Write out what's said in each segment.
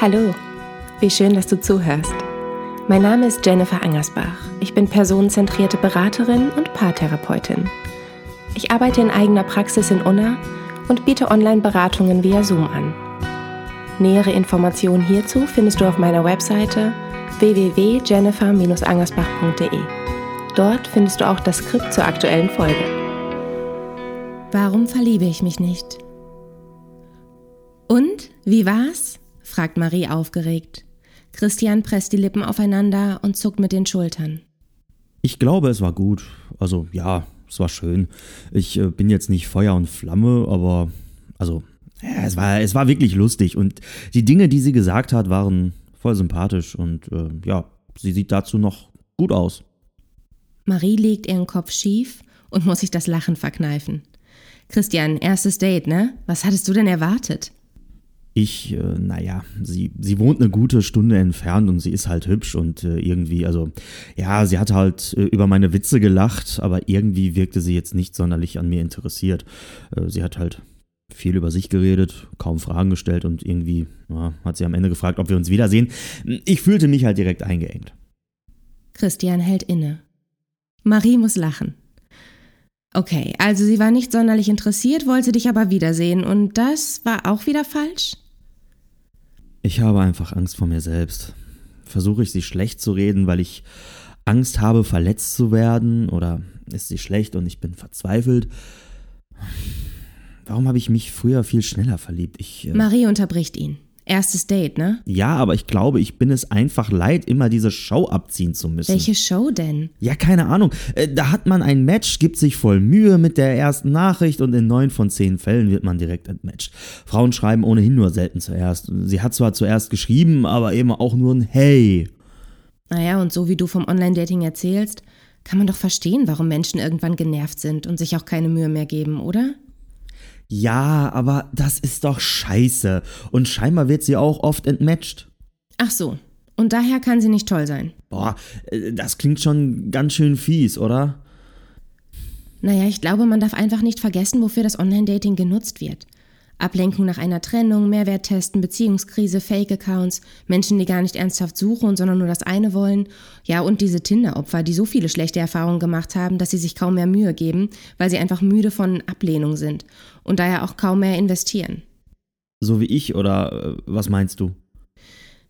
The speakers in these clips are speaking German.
Hallo, wie schön, dass du zuhörst. Mein Name ist Jennifer Angersbach. Ich bin personenzentrierte Beraterin und Paartherapeutin. Ich arbeite in eigener Praxis in Unna und biete Online-Beratungen via Zoom an. Nähere Informationen hierzu findest du auf meiner Webseite www.jennifer-angersbach.de. Dort findest du auch das Skript zur aktuellen Folge. Warum verliebe ich mich nicht? Und, wie war's? Fragt Marie aufgeregt. Christian presst die Lippen aufeinander und zuckt mit den Schultern. Ich glaube, es war gut. Also ja, es war schön. Ich äh, bin jetzt nicht Feuer und Flamme, aber also ja, es war es war wirklich lustig und die Dinge, die sie gesagt hat, waren voll sympathisch und äh, ja, sie sieht dazu noch gut aus. Marie legt ihren Kopf schief und muss sich das Lachen verkneifen. Christian, erstes Date, ne? Was hattest du denn erwartet? Ich, äh, naja, sie, sie wohnt eine gute Stunde entfernt und sie ist halt hübsch und äh, irgendwie, also ja, sie hat halt äh, über meine Witze gelacht, aber irgendwie wirkte sie jetzt nicht sonderlich an mir interessiert. Äh, sie hat halt viel über sich geredet, kaum Fragen gestellt und irgendwie ja, hat sie am Ende gefragt, ob wir uns wiedersehen. Ich fühlte mich halt direkt eingeengt. Christian hält inne. Marie muss lachen. Okay, also sie war nicht sonderlich interessiert, wollte dich aber wiedersehen und das war auch wieder falsch? Ich habe einfach Angst vor mir selbst. Versuche ich sie schlecht zu reden, weil ich Angst habe, verletzt zu werden? Oder ist sie schlecht und ich bin verzweifelt? Warum habe ich mich früher viel schneller verliebt? Ich, äh Marie unterbricht ihn. Erstes Date, ne? Ja, aber ich glaube, ich bin es einfach leid, immer diese Show abziehen zu müssen. Welche Show denn? Ja, keine Ahnung. Äh, da hat man ein Match, gibt sich voll Mühe mit der ersten Nachricht und in neun von zehn Fällen wird man direkt entmatcht. Frauen schreiben ohnehin nur selten zuerst. Sie hat zwar zuerst geschrieben, aber eben auch nur ein Hey. Naja, und so wie du vom Online-Dating erzählst, kann man doch verstehen, warum Menschen irgendwann genervt sind und sich auch keine Mühe mehr geben, oder? Ja, aber das ist doch scheiße. Und scheinbar wird sie auch oft entmatcht. Ach so. Und daher kann sie nicht toll sein. Boah, äh, das klingt schon ganz schön fies, oder? Naja, ich glaube, man darf einfach nicht vergessen, wofür das Online-Dating genutzt wird. Ablenkung nach einer Trennung, Mehrwerttesten, Beziehungskrise, Fake-Accounts, Menschen, die gar nicht ernsthaft suchen, sondern nur das eine wollen. Ja, und diese Tinder-Opfer, die so viele schlechte Erfahrungen gemacht haben, dass sie sich kaum mehr Mühe geben, weil sie einfach müde von Ablehnung sind und daher auch kaum mehr investieren. So wie ich, oder äh, was meinst du?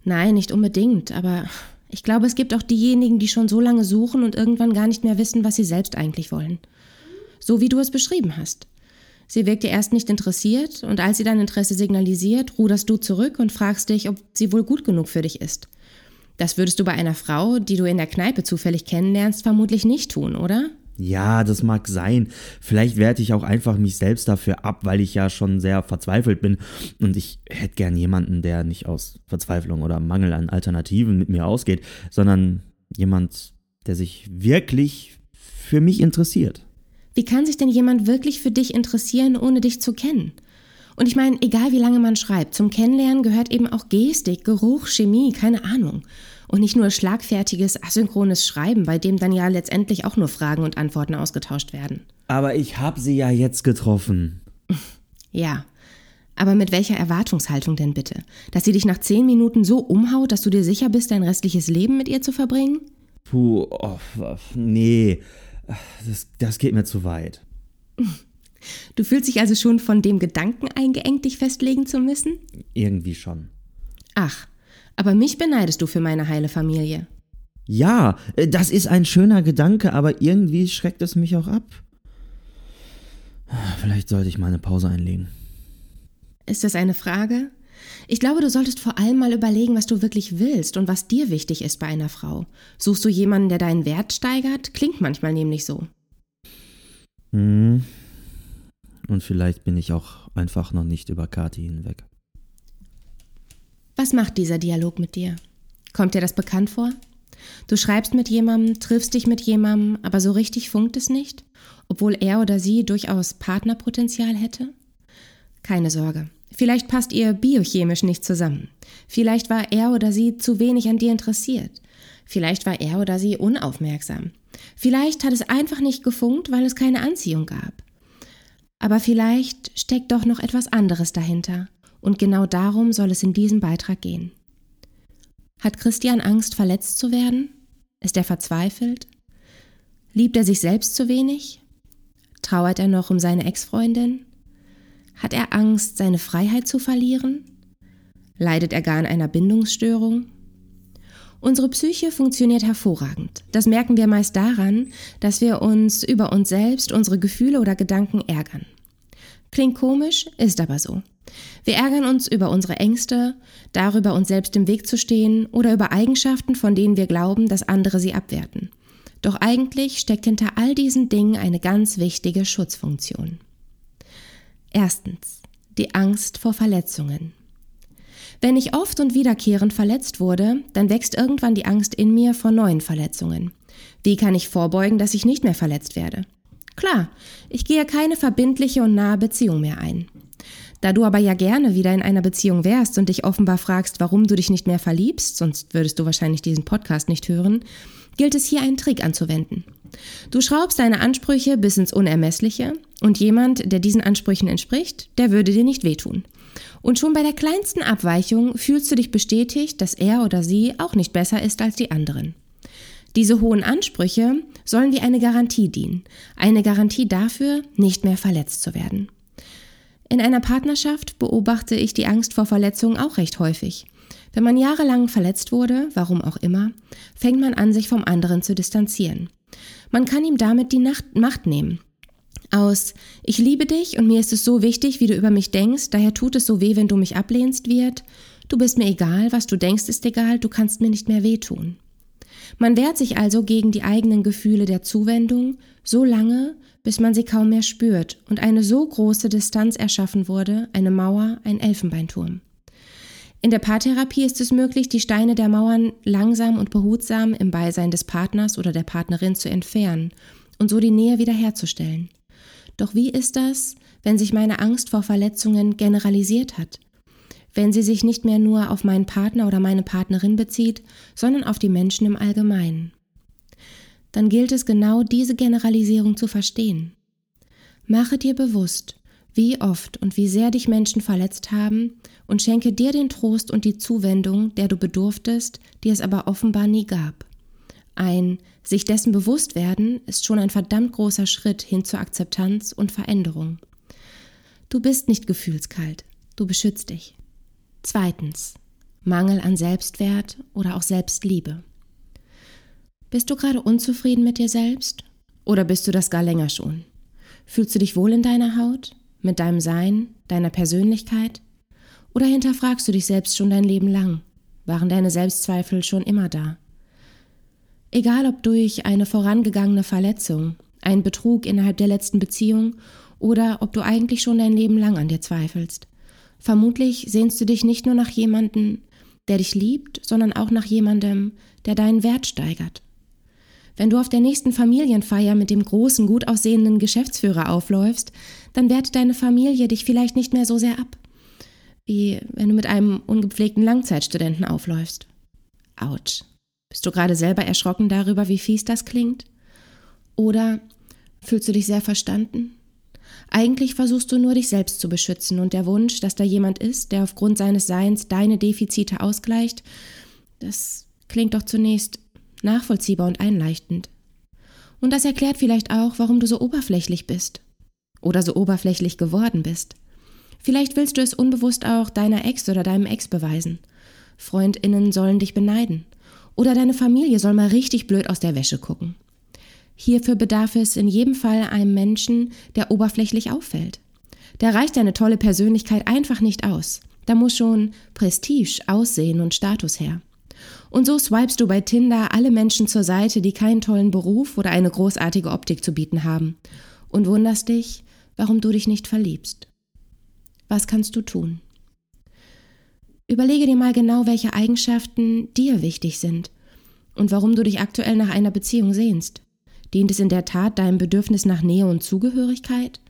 Nein, nicht unbedingt, aber ich glaube, es gibt auch diejenigen, die schon so lange suchen und irgendwann gar nicht mehr wissen, was sie selbst eigentlich wollen. So wie du es beschrieben hast. Sie wirkt dir erst nicht interessiert und als sie dein Interesse signalisiert, ruderst du zurück und fragst dich, ob sie wohl gut genug für dich ist. Das würdest du bei einer Frau, die du in der Kneipe zufällig kennenlernst, vermutlich nicht tun, oder? Ja, das mag sein. Vielleicht werte ich auch einfach mich selbst dafür ab, weil ich ja schon sehr verzweifelt bin und ich hätte gern jemanden, der nicht aus Verzweiflung oder Mangel an Alternativen mit mir ausgeht, sondern jemand, der sich wirklich für mich interessiert. Wie kann sich denn jemand wirklich für dich interessieren, ohne dich zu kennen? Und ich meine, egal wie lange man schreibt, zum Kennenlernen gehört eben auch Gestik, Geruch, Chemie, keine Ahnung. Und nicht nur schlagfertiges, asynchrones Schreiben, bei dem dann ja letztendlich auch nur Fragen und Antworten ausgetauscht werden. Aber ich habe sie ja jetzt getroffen. Ja. Aber mit welcher Erwartungshaltung denn bitte? Dass sie dich nach zehn Minuten so umhaut, dass du dir sicher bist, dein restliches Leben mit ihr zu verbringen? Puh, oh, nee. Das, das geht mir zu weit. Du fühlst dich also schon von dem Gedanken eingeengt, dich festlegen zu müssen? Irgendwie schon. Ach, aber mich beneidest du für meine heile Familie. Ja, äh, das ist ein schöner Gedanke, aber irgendwie schreckt es mich auch ab. Vielleicht sollte ich mal eine Pause einlegen. Ist das eine Frage? Ich glaube, du solltest vor allem mal überlegen, was du wirklich willst und was dir wichtig ist bei einer Frau. Suchst du jemanden, der deinen Wert steigert? Klingt manchmal nämlich so. Hm. Und vielleicht bin ich auch einfach noch nicht über Kati hinweg. Was macht dieser Dialog mit dir? Kommt dir das bekannt vor? Du schreibst mit jemandem, triffst dich mit jemandem, aber so richtig funkt es nicht, obwohl er oder sie durchaus Partnerpotenzial hätte? Keine Sorge, Vielleicht passt ihr biochemisch nicht zusammen. Vielleicht war er oder sie zu wenig an dir interessiert. Vielleicht war er oder sie unaufmerksam. Vielleicht hat es einfach nicht gefunkt, weil es keine Anziehung gab. Aber vielleicht steckt doch noch etwas anderes dahinter. Und genau darum soll es in diesem Beitrag gehen. Hat Christian Angst, verletzt zu werden? Ist er verzweifelt? Liebt er sich selbst zu wenig? Trauert er noch um seine Ex-Freundin? Hat er Angst, seine Freiheit zu verlieren? Leidet er gar an einer Bindungsstörung? Unsere Psyche funktioniert hervorragend. Das merken wir meist daran, dass wir uns über uns selbst, unsere Gefühle oder Gedanken ärgern. Klingt komisch, ist aber so. Wir ärgern uns über unsere Ängste, darüber uns selbst im Weg zu stehen oder über Eigenschaften, von denen wir glauben, dass andere sie abwerten. Doch eigentlich steckt hinter all diesen Dingen eine ganz wichtige Schutzfunktion. Erstens. Die Angst vor Verletzungen. Wenn ich oft und wiederkehrend verletzt wurde, dann wächst irgendwann die Angst in mir vor neuen Verletzungen. Wie kann ich vorbeugen, dass ich nicht mehr verletzt werde? Klar, ich gehe keine verbindliche und nahe Beziehung mehr ein. Da du aber ja gerne wieder in einer Beziehung wärst und dich offenbar fragst, warum du dich nicht mehr verliebst, sonst würdest du wahrscheinlich diesen Podcast nicht hören, gilt es hier einen Trick anzuwenden. Du schraubst deine Ansprüche bis ins Unermessliche und jemand, der diesen Ansprüchen entspricht, der würde dir nicht wehtun. Und schon bei der kleinsten Abweichung fühlst du dich bestätigt, dass er oder sie auch nicht besser ist als die anderen. Diese hohen Ansprüche sollen wie eine Garantie dienen, eine Garantie dafür, nicht mehr verletzt zu werden. In einer Partnerschaft beobachte ich die Angst vor Verletzungen auch recht häufig. Wenn man jahrelang verletzt wurde, warum auch immer, fängt man an, sich vom anderen zu distanzieren. Man kann ihm damit die Nacht Macht nehmen. Aus Ich liebe dich und mir ist es so wichtig, wie du über mich denkst, daher tut es so weh, wenn du mich ablehnst, wird Du bist mir egal, was du denkst, ist egal, du kannst mir nicht mehr wehtun. Man wehrt sich also gegen die eigenen Gefühle der Zuwendung so lange, bis man sie kaum mehr spürt und eine so große Distanz erschaffen wurde, eine Mauer, ein Elfenbeinturm. In der Paartherapie ist es möglich, die Steine der Mauern langsam und behutsam im Beisein des Partners oder der Partnerin zu entfernen und so die Nähe wiederherzustellen. Doch wie ist das, wenn sich meine Angst vor Verletzungen generalisiert hat? Wenn sie sich nicht mehr nur auf meinen Partner oder meine Partnerin bezieht, sondern auf die Menschen im Allgemeinen? Dann gilt es genau diese Generalisierung zu verstehen. Mache dir bewusst, wie oft und wie sehr dich Menschen verletzt haben und schenke dir den Trost und die Zuwendung, der du bedurftest, die es aber offenbar nie gab. Ein sich dessen bewusst werden ist schon ein verdammt großer Schritt hin zur Akzeptanz und Veränderung. Du bist nicht gefühlskalt, du beschützt dich. Zweitens. Mangel an Selbstwert oder auch Selbstliebe. Bist du gerade unzufrieden mit dir selbst? Oder bist du das gar länger schon? Fühlst du dich wohl in deiner Haut? mit deinem Sein, deiner Persönlichkeit? Oder hinterfragst du dich selbst schon dein Leben lang? Waren deine Selbstzweifel schon immer da? Egal ob durch eine vorangegangene Verletzung, einen Betrug innerhalb der letzten Beziehung oder ob du eigentlich schon dein Leben lang an dir zweifelst. Vermutlich sehnst du dich nicht nur nach jemandem, der dich liebt, sondern auch nach jemandem, der deinen Wert steigert. Wenn du auf der nächsten Familienfeier mit dem großen, gut aussehenden Geschäftsführer aufläufst, dann wertet deine Familie dich vielleicht nicht mehr so sehr ab, wie wenn du mit einem ungepflegten Langzeitstudenten aufläufst. Autsch. Bist du gerade selber erschrocken darüber, wie fies das klingt? Oder fühlst du dich sehr verstanden? Eigentlich versuchst du nur dich selbst zu beschützen und der Wunsch, dass da jemand ist, der aufgrund seines Seins deine Defizite ausgleicht, das klingt doch zunächst nachvollziehbar und einleuchtend. Und das erklärt vielleicht auch, warum du so oberflächlich bist oder so oberflächlich geworden bist. Vielleicht willst du es unbewusst auch deiner Ex oder deinem Ex beweisen. Freundinnen sollen dich beneiden. Oder deine Familie soll mal richtig blöd aus der Wäsche gucken. Hierfür bedarf es in jedem Fall einem Menschen, der oberflächlich auffällt. Da reicht deine tolle Persönlichkeit einfach nicht aus. Da muss schon Prestige, Aussehen und Status her. Und so swipest du bei Tinder alle Menschen zur Seite, die keinen tollen Beruf oder eine großartige Optik zu bieten haben. Und wunderst dich, warum du dich nicht verliebst. Was kannst du tun? Überlege dir mal genau, welche Eigenschaften dir wichtig sind und warum du dich aktuell nach einer Beziehung sehnst. Dient es in der Tat deinem Bedürfnis nach Nähe und Zugehörigkeit?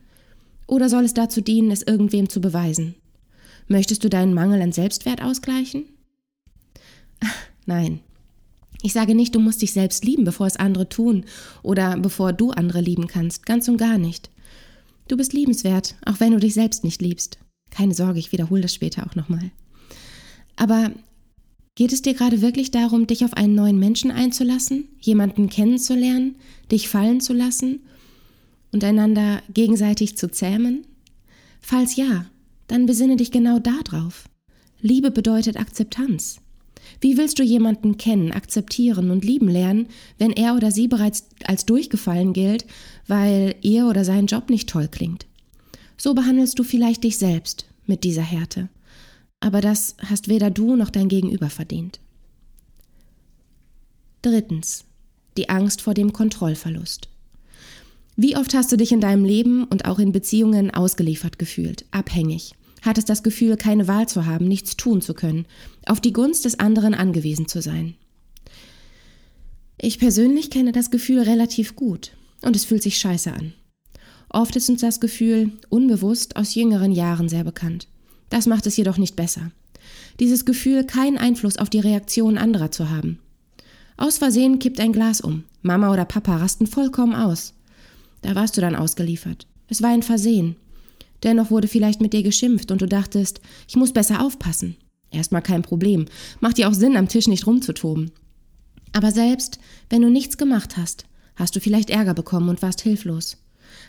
Oder soll es dazu dienen, es irgendwem zu beweisen? Möchtest du deinen Mangel an Selbstwert ausgleichen? Nein. Ich sage nicht, du musst dich selbst lieben, bevor es andere tun oder bevor du andere lieben kannst. Ganz und gar nicht. Du bist liebenswert, auch wenn du dich selbst nicht liebst. Keine Sorge, ich wiederhole das später auch nochmal. Aber Geht es dir gerade wirklich darum, dich auf einen neuen Menschen einzulassen, jemanden kennenzulernen, dich fallen zu lassen und einander gegenseitig zu zähmen? Falls ja, dann besinne dich genau darauf. Liebe bedeutet Akzeptanz. Wie willst du jemanden kennen, akzeptieren und lieben lernen, wenn er oder sie bereits als durchgefallen gilt, weil ihr oder sein Job nicht toll klingt? So behandelst du vielleicht dich selbst mit dieser Härte. Aber das hast weder du noch dein Gegenüber verdient. Drittens. Die Angst vor dem Kontrollverlust. Wie oft hast du dich in deinem Leben und auch in Beziehungen ausgeliefert gefühlt, abhängig, hattest das Gefühl, keine Wahl zu haben, nichts tun zu können, auf die Gunst des anderen angewiesen zu sein. Ich persönlich kenne das Gefühl relativ gut und es fühlt sich scheiße an. Oft ist uns das Gefühl unbewusst aus jüngeren Jahren sehr bekannt. Das macht es jedoch nicht besser. Dieses Gefühl, keinen Einfluss auf die Reaktion anderer zu haben. Aus Versehen kippt ein Glas um. Mama oder Papa rasten vollkommen aus. Da warst du dann ausgeliefert. Es war ein Versehen. Dennoch wurde vielleicht mit dir geschimpft und du dachtest, ich muss besser aufpassen. Erstmal kein Problem. Macht dir auch Sinn, am Tisch nicht rumzutoben. Aber selbst wenn du nichts gemacht hast, hast du vielleicht Ärger bekommen und warst hilflos.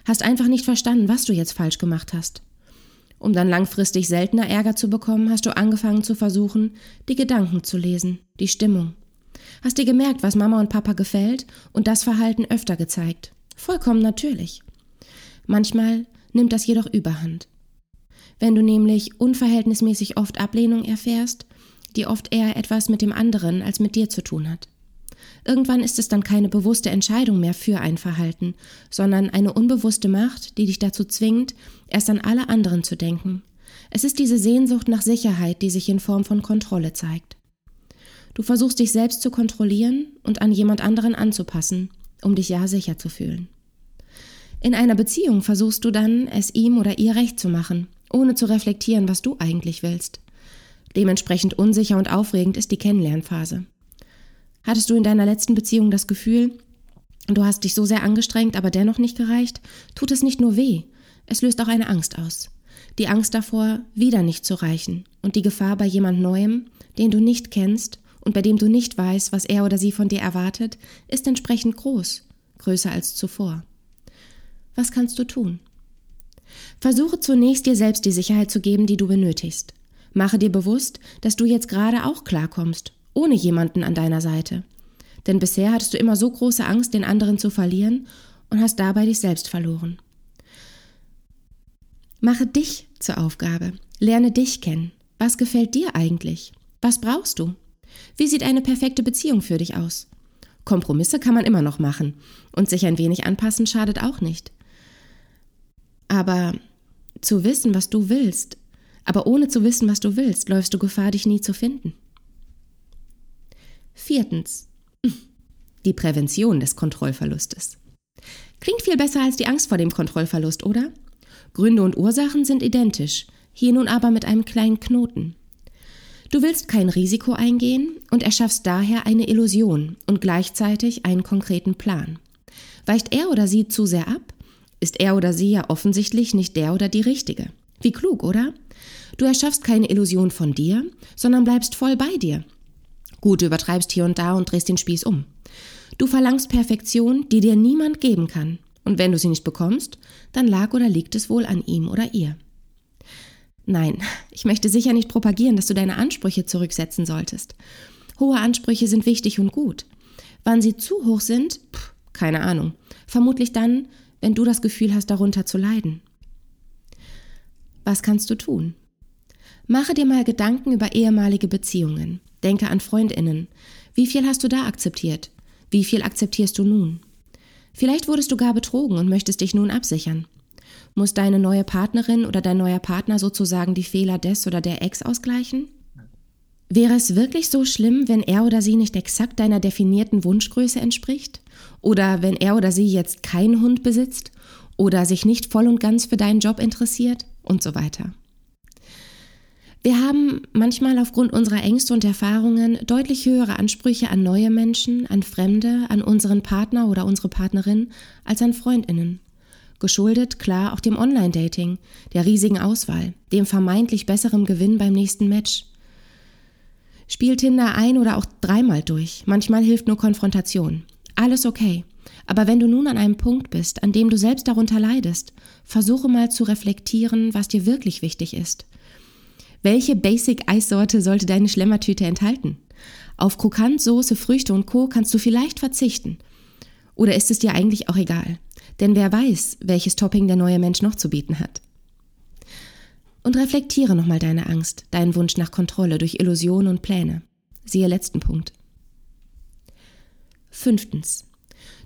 Hast einfach nicht verstanden, was du jetzt falsch gemacht hast. Um dann langfristig seltener Ärger zu bekommen, hast du angefangen zu versuchen, die Gedanken zu lesen, die Stimmung. Hast dir gemerkt, was Mama und Papa gefällt und das Verhalten öfter gezeigt. Vollkommen natürlich. Manchmal nimmt das jedoch überhand. Wenn du nämlich unverhältnismäßig oft Ablehnung erfährst, die oft eher etwas mit dem anderen als mit dir zu tun hat. Irgendwann ist es dann keine bewusste Entscheidung mehr für ein Verhalten, sondern eine unbewusste Macht, die dich dazu zwingt, erst an alle anderen zu denken. Es ist diese Sehnsucht nach Sicherheit, die sich in Form von Kontrolle zeigt. Du versuchst dich selbst zu kontrollieren und an jemand anderen anzupassen, um dich ja sicher zu fühlen. In einer Beziehung versuchst du dann, es ihm oder ihr recht zu machen, ohne zu reflektieren, was du eigentlich willst. Dementsprechend unsicher und aufregend ist die Kennenlernphase. Hattest du in deiner letzten Beziehung das Gefühl, du hast dich so sehr angestrengt, aber dennoch nicht gereicht, tut es nicht nur weh, es löst auch eine Angst aus. Die Angst davor, wieder nicht zu reichen und die Gefahr bei jemand Neuem, den du nicht kennst und bei dem du nicht weißt, was er oder sie von dir erwartet, ist entsprechend groß, größer als zuvor. Was kannst du tun? Versuche zunächst dir selbst die Sicherheit zu geben, die du benötigst. Mache dir bewusst, dass du jetzt gerade auch klarkommst, ohne jemanden an deiner Seite. Denn bisher hattest du immer so große Angst, den anderen zu verlieren und hast dabei dich selbst verloren. Mache dich zur Aufgabe. Lerne dich kennen. Was gefällt dir eigentlich? Was brauchst du? Wie sieht eine perfekte Beziehung für dich aus? Kompromisse kann man immer noch machen und sich ein wenig anpassen schadet auch nicht. Aber zu wissen, was du willst, aber ohne zu wissen, was du willst, läufst du Gefahr, dich nie zu finden. Viertens. Die Prävention des Kontrollverlustes. Klingt viel besser als die Angst vor dem Kontrollverlust, oder? Gründe und Ursachen sind identisch, hier nun aber mit einem kleinen Knoten. Du willst kein Risiko eingehen und erschaffst daher eine Illusion und gleichzeitig einen konkreten Plan. Weicht er oder sie zu sehr ab, ist er oder sie ja offensichtlich nicht der oder die Richtige. Wie klug, oder? Du erschaffst keine Illusion von dir, sondern bleibst voll bei dir. Gut, du übertreibst hier und da und drehst den Spieß um. Du verlangst Perfektion, die dir niemand geben kann. Und wenn du sie nicht bekommst, dann lag oder liegt es wohl an ihm oder ihr. Nein, ich möchte sicher nicht propagieren, dass du deine Ansprüche zurücksetzen solltest. Hohe Ansprüche sind wichtig und gut. Wann sie zu hoch sind, pff, keine Ahnung. Vermutlich dann, wenn du das Gefühl hast, darunter zu leiden? Was kannst du tun? Mache dir mal Gedanken über ehemalige Beziehungen. Denke an Freundinnen. Wie viel hast du da akzeptiert? Wie viel akzeptierst du nun? Vielleicht wurdest du gar betrogen und möchtest dich nun absichern. Muss deine neue Partnerin oder dein neuer Partner sozusagen die Fehler des oder der Ex ausgleichen? Wäre es wirklich so schlimm, wenn er oder sie nicht exakt deiner definierten Wunschgröße entspricht? Oder wenn er oder sie jetzt keinen Hund besitzt oder sich nicht voll und ganz für deinen Job interessiert und so weiter. Wir haben manchmal aufgrund unserer Ängste und Erfahrungen deutlich höhere Ansprüche an neue Menschen, an Fremde, an unseren Partner oder unsere Partnerin als an Freundinnen. Geschuldet klar auch dem Online-Dating, der riesigen Auswahl, dem vermeintlich besseren Gewinn beim nächsten Match. Spiel Tinder ein oder auch dreimal durch. Manchmal hilft nur Konfrontation. Alles okay. Aber wenn du nun an einem Punkt bist, an dem du selbst darunter leidest, versuche mal zu reflektieren, was dir wirklich wichtig ist. Welche Basic-Eissorte sollte deine Schlemmertüte enthalten? Auf Krokant, Soße, Früchte und Co. kannst du vielleicht verzichten. Oder ist es dir eigentlich auch egal? Denn wer weiß, welches Topping der neue Mensch noch zu bieten hat. Und reflektiere nochmal deine Angst, deinen Wunsch nach Kontrolle durch Illusionen und Pläne. Siehe letzten Punkt. Fünftens.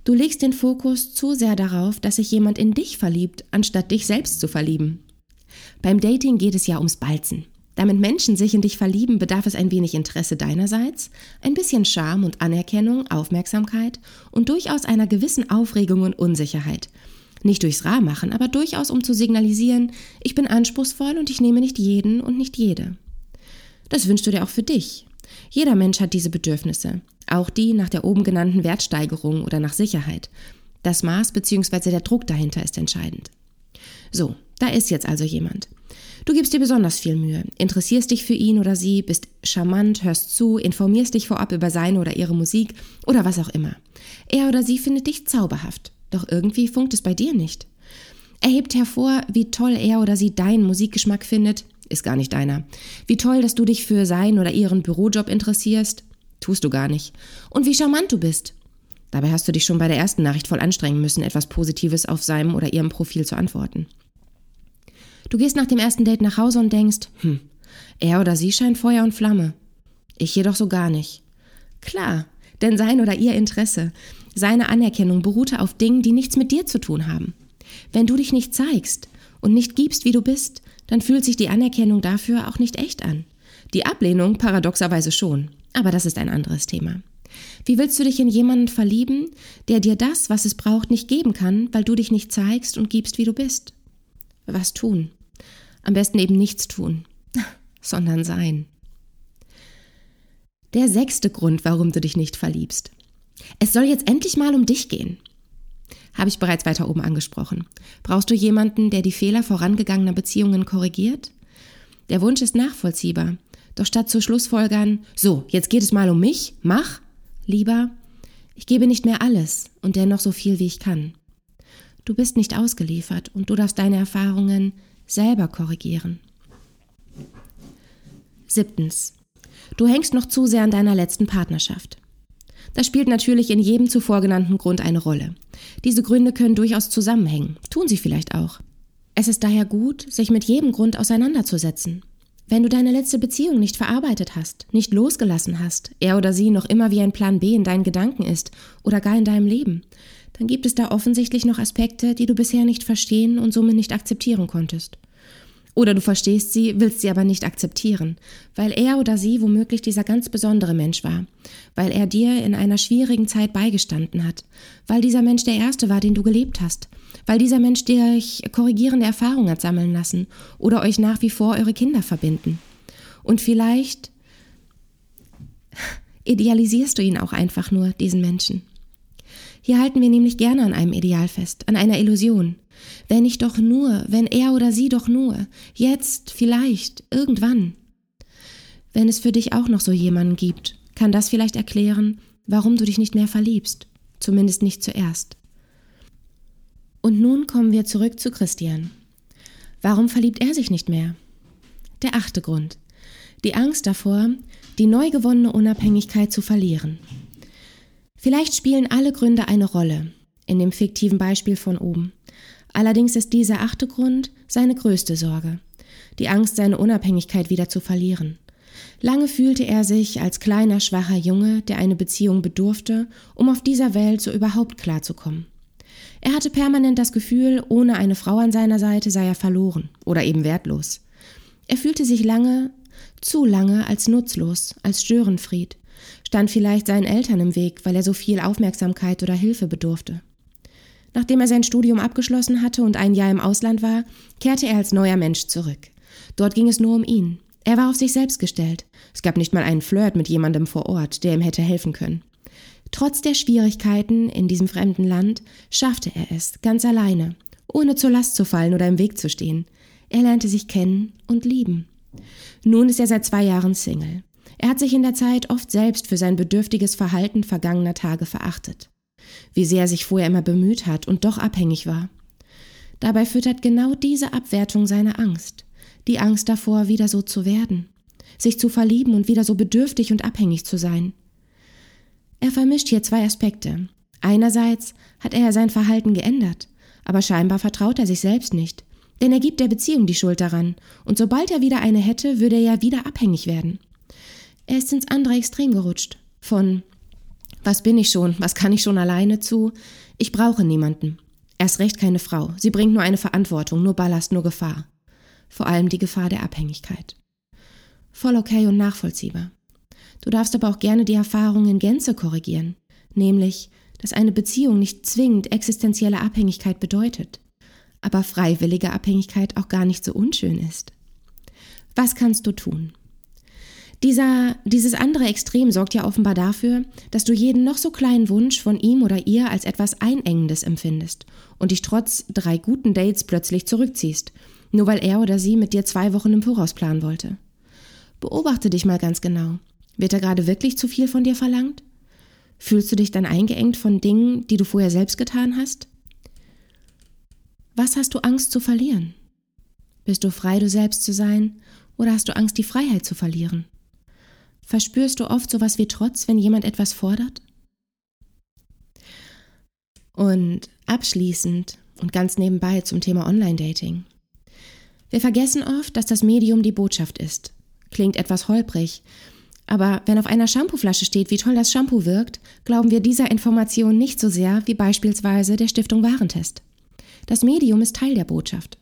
Du legst den Fokus zu sehr darauf, dass sich jemand in dich verliebt, anstatt dich selbst zu verlieben. Beim Dating geht es ja ums Balzen. Damit Menschen sich in dich verlieben, bedarf es ein wenig Interesse deinerseits, ein bisschen Charme und Anerkennung, Aufmerksamkeit und durchaus einer gewissen Aufregung und Unsicherheit. Nicht durchs Rar machen, aber durchaus um zu signalisieren, ich bin anspruchsvoll und ich nehme nicht jeden und nicht jede. Das wünschst du dir auch für dich. Jeder Mensch hat diese Bedürfnisse, auch die nach der oben genannten Wertsteigerung oder nach Sicherheit. Das Maß bzw. der Druck dahinter ist entscheidend. So, da ist jetzt also jemand. Du gibst dir besonders viel Mühe, interessierst dich für ihn oder sie, bist charmant, hörst zu, informierst dich vorab über seine oder ihre Musik oder was auch immer. Er oder sie findet dich zauberhaft, doch irgendwie funkt es bei dir nicht. Er hebt hervor, wie toll er oder sie deinen Musikgeschmack findet, ist gar nicht deiner. Wie toll, dass du dich für sein oder ihren Bürojob interessierst, tust du gar nicht. Und wie charmant du bist. Dabei hast du dich schon bei der ersten Nachricht voll anstrengen müssen, etwas Positives auf seinem oder ihrem Profil zu antworten. Du gehst nach dem ersten Date nach Hause und denkst, hm, er oder sie scheint Feuer und Flamme. Ich jedoch so gar nicht. Klar, denn sein oder ihr Interesse, seine Anerkennung beruhte auf Dingen, die nichts mit dir zu tun haben. Wenn du dich nicht zeigst und nicht gibst, wie du bist, dann fühlt sich die Anerkennung dafür auch nicht echt an. Die Ablehnung paradoxerweise schon, aber das ist ein anderes Thema. Wie willst du dich in jemanden verlieben, der dir das, was es braucht, nicht geben kann, weil du dich nicht zeigst und gibst, wie du bist? Was tun? Am besten eben nichts tun, sondern sein. Der sechste Grund, warum du dich nicht verliebst. Es soll jetzt endlich mal um dich gehen. Habe ich bereits weiter oben angesprochen. Brauchst du jemanden, der die Fehler vorangegangener Beziehungen korrigiert? Der Wunsch ist nachvollziehbar. Doch statt zu Schlussfolgern, so, jetzt geht es mal um mich, mach, lieber, ich gebe nicht mehr alles und dennoch so viel, wie ich kann. Du bist nicht ausgeliefert und du darfst deine Erfahrungen selber korrigieren. Siebtens. Du hängst noch zu sehr an deiner letzten Partnerschaft. Das spielt natürlich in jedem zuvor genannten Grund eine Rolle. Diese Gründe können durchaus zusammenhängen, tun sie vielleicht auch. Es ist daher gut, sich mit jedem Grund auseinanderzusetzen. Wenn du deine letzte Beziehung nicht verarbeitet hast, nicht losgelassen hast, er oder sie noch immer wie ein Plan B in deinen Gedanken ist oder gar in deinem Leben, dann gibt es da offensichtlich noch Aspekte, die du bisher nicht verstehen und somit nicht akzeptieren konntest. Oder du verstehst sie, willst sie aber nicht akzeptieren, weil er oder sie womöglich dieser ganz besondere Mensch war, weil er dir in einer schwierigen Zeit beigestanden hat, weil dieser Mensch der erste war, den du gelebt hast, weil dieser Mensch dir euch korrigierende Erfahrungen hat sammeln lassen oder euch nach wie vor eure Kinder verbinden. Und vielleicht idealisierst du ihn auch einfach nur, diesen Menschen. Hier halten wir nämlich gerne an einem Ideal fest, an einer Illusion. Wenn ich doch nur, wenn er oder sie doch nur, jetzt, vielleicht, irgendwann. Wenn es für dich auch noch so jemanden gibt, kann das vielleicht erklären, warum du dich nicht mehr verliebst, zumindest nicht zuerst. Und nun kommen wir zurück zu Christian. Warum verliebt er sich nicht mehr? Der achte Grund. Die Angst davor, die neu gewonnene Unabhängigkeit zu verlieren. Vielleicht spielen alle Gründe eine Rolle, in dem fiktiven Beispiel von oben. Allerdings ist dieser achte Grund seine größte Sorge, die Angst, seine Unabhängigkeit wieder zu verlieren. Lange fühlte er sich als kleiner, schwacher Junge, der eine Beziehung bedurfte, um auf dieser Welt so überhaupt klarzukommen. Er hatte permanent das Gefühl, ohne eine Frau an seiner Seite sei er verloren oder eben wertlos. Er fühlte sich lange, zu lange als nutzlos, als Störenfried, stand vielleicht seinen Eltern im Weg, weil er so viel Aufmerksamkeit oder Hilfe bedurfte. Nachdem er sein Studium abgeschlossen hatte und ein Jahr im Ausland war, kehrte er als neuer Mensch zurück. Dort ging es nur um ihn. Er war auf sich selbst gestellt. Es gab nicht mal einen Flirt mit jemandem vor Ort, der ihm hätte helfen können. Trotz der Schwierigkeiten in diesem fremden Land schaffte er es, ganz alleine, ohne zur Last zu fallen oder im Weg zu stehen. Er lernte sich kennen und lieben. Nun ist er seit zwei Jahren Single. Er hat sich in der Zeit oft selbst für sein bedürftiges Verhalten vergangener Tage verachtet. Wie sehr er sich vorher immer bemüht hat und doch abhängig war. Dabei füttert genau diese Abwertung seine Angst. Die Angst davor, wieder so zu werden. Sich zu verlieben und wieder so bedürftig und abhängig zu sein. Er vermischt hier zwei Aspekte. Einerseits hat er sein Verhalten geändert, aber scheinbar vertraut er sich selbst nicht. Denn er gibt der Beziehung die Schuld daran, und sobald er wieder eine hätte, würde er ja wieder abhängig werden. Er ist ins andere Extrem gerutscht. Von was bin ich schon, was kann ich schon alleine zu, ich brauche niemanden. Erst recht keine Frau. Sie bringt nur eine Verantwortung, nur Ballast, nur Gefahr. Vor allem die Gefahr der Abhängigkeit. Voll okay und nachvollziehbar. Du darfst aber auch gerne die Erfahrung in Gänze korrigieren, nämlich, dass eine Beziehung nicht zwingend existenzielle Abhängigkeit bedeutet, aber freiwillige Abhängigkeit auch gar nicht so unschön ist. Was kannst du tun? Dieser, dieses andere Extrem sorgt ja offenbar dafür, dass du jeden noch so kleinen Wunsch von ihm oder ihr als etwas Einengendes empfindest und dich trotz drei guten Dates plötzlich zurückziehst, nur weil er oder sie mit dir zwei Wochen im Voraus planen wollte. Beobachte dich mal ganz genau. Wird er gerade wirklich zu viel von dir verlangt? Fühlst du dich dann eingeengt von Dingen, die du vorher selbst getan hast? Was hast du Angst zu verlieren? Bist du frei, du selbst zu sein, oder hast du Angst, die Freiheit zu verlieren? Verspürst du oft sowas wie Trotz, wenn jemand etwas fordert? Und abschließend und ganz nebenbei zum Thema Online-Dating. Wir vergessen oft, dass das Medium die Botschaft ist. Klingt etwas holprig, aber wenn auf einer Shampooflasche steht, wie toll das Shampoo wirkt, glauben wir dieser Information nicht so sehr wie beispielsweise der Stiftung Warentest. Das Medium ist Teil der Botschaft.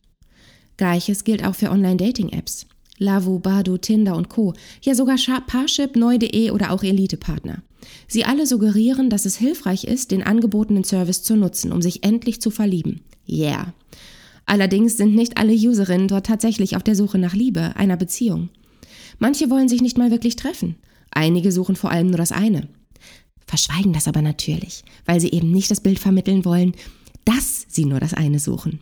Gleiches gilt auch für Online-Dating-Apps. Lavu, Badu, Tinder und Co. Ja sogar Parship, Neu.de oder auch Elite-Partner. Sie alle suggerieren, dass es hilfreich ist, den angebotenen Service zu nutzen, um sich endlich zu verlieben. Yeah. Allerdings sind nicht alle Userinnen dort tatsächlich auf der Suche nach Liebe, einer Beziehung. Manche wollen sich nicht mal wirklich treffen. Einige suchen vor allem nur das eine. Verschweigen das aber natürlich, weil sie eben nicht das Bild vermitteln wollen, dass sie nur das eine suchen.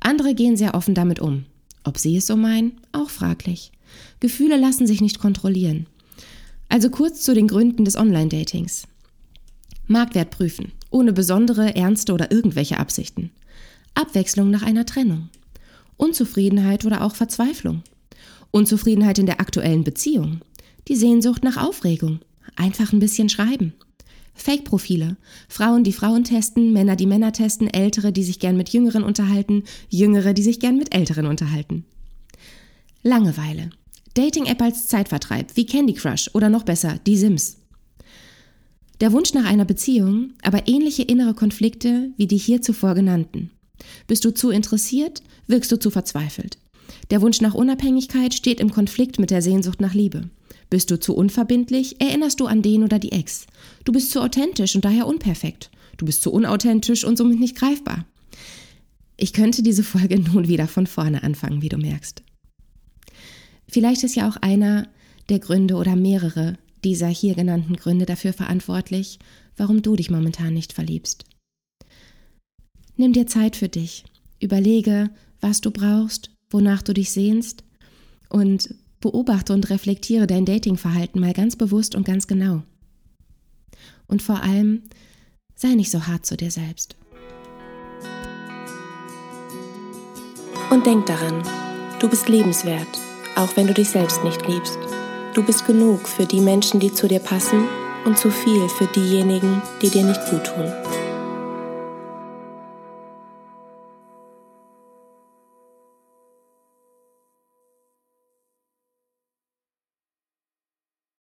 Andere gehen sehr offen damit um. Ob sie es so meinen, auch fraglich. Gefühle lassen sich nicht kontrollieren. Also kurz zu den Gründen des Online-Datings. Marktwert prüfen, ohne besondere, ernste oder irgendwelche Absichten. Abwechslung nach einer Trennung. Unzufriedenheit oder auch Verzweiflung. Unzufriedenheit in der aktuellen Beziehung. Die Sehnsucht nach Aufregung. Einfach ein bisschen schreiben. Fake-Profile. Frauen, die Frauen testen, Männer, die Männer testen, Ältere, die sich gern mit Jüngeren unterhalten, Jüngere, die sich gern mit Älteren unterhalten. Langeweile. Dating-App als Zeitvertreib, wie Candy Crush oder noch besser, die Sims. Der Wunsch nach einer Beziehung, aber ähnliche innere Konflikte wie die hier zuvor genannten. Bist du zu interessiert, wirkst du zu verzweifelt. Der Wunsch nach Unabhängigkeit steht im Konflikt mit der Sehnsucht nach Liebe. Bist du zu unverbindlich, erinnerst du an den oder die Ex. Du bist zu authentisch und daher unperfekt. Du bist zu unauthentisch und somit nicht greifbar. Ich könnte diese Folge nun wieder von vorne anfangen, wie du merkst. Vielleicht ist ja auch einer der Gründe oder mehrere dieser hier genannten Gründe dafür verantwortlich, warum du dich momentan nicht verliebst. Nimm dir Zeit für dich. Überlege, was du brauchst, wonach du dich sehnst und Beobachte und reflektiere dein Datingverhalten mal ganz bewusst und ganz genau. Und vor allem, sei nicht so hart zu dir selbst. Und denk daran, du bist lebenswert, auch wenn du dich selbst nicht liebst. Du bist genug für die Menschen, die zu dir passen und zu viel für diejenigen, die dir nicht gut tun.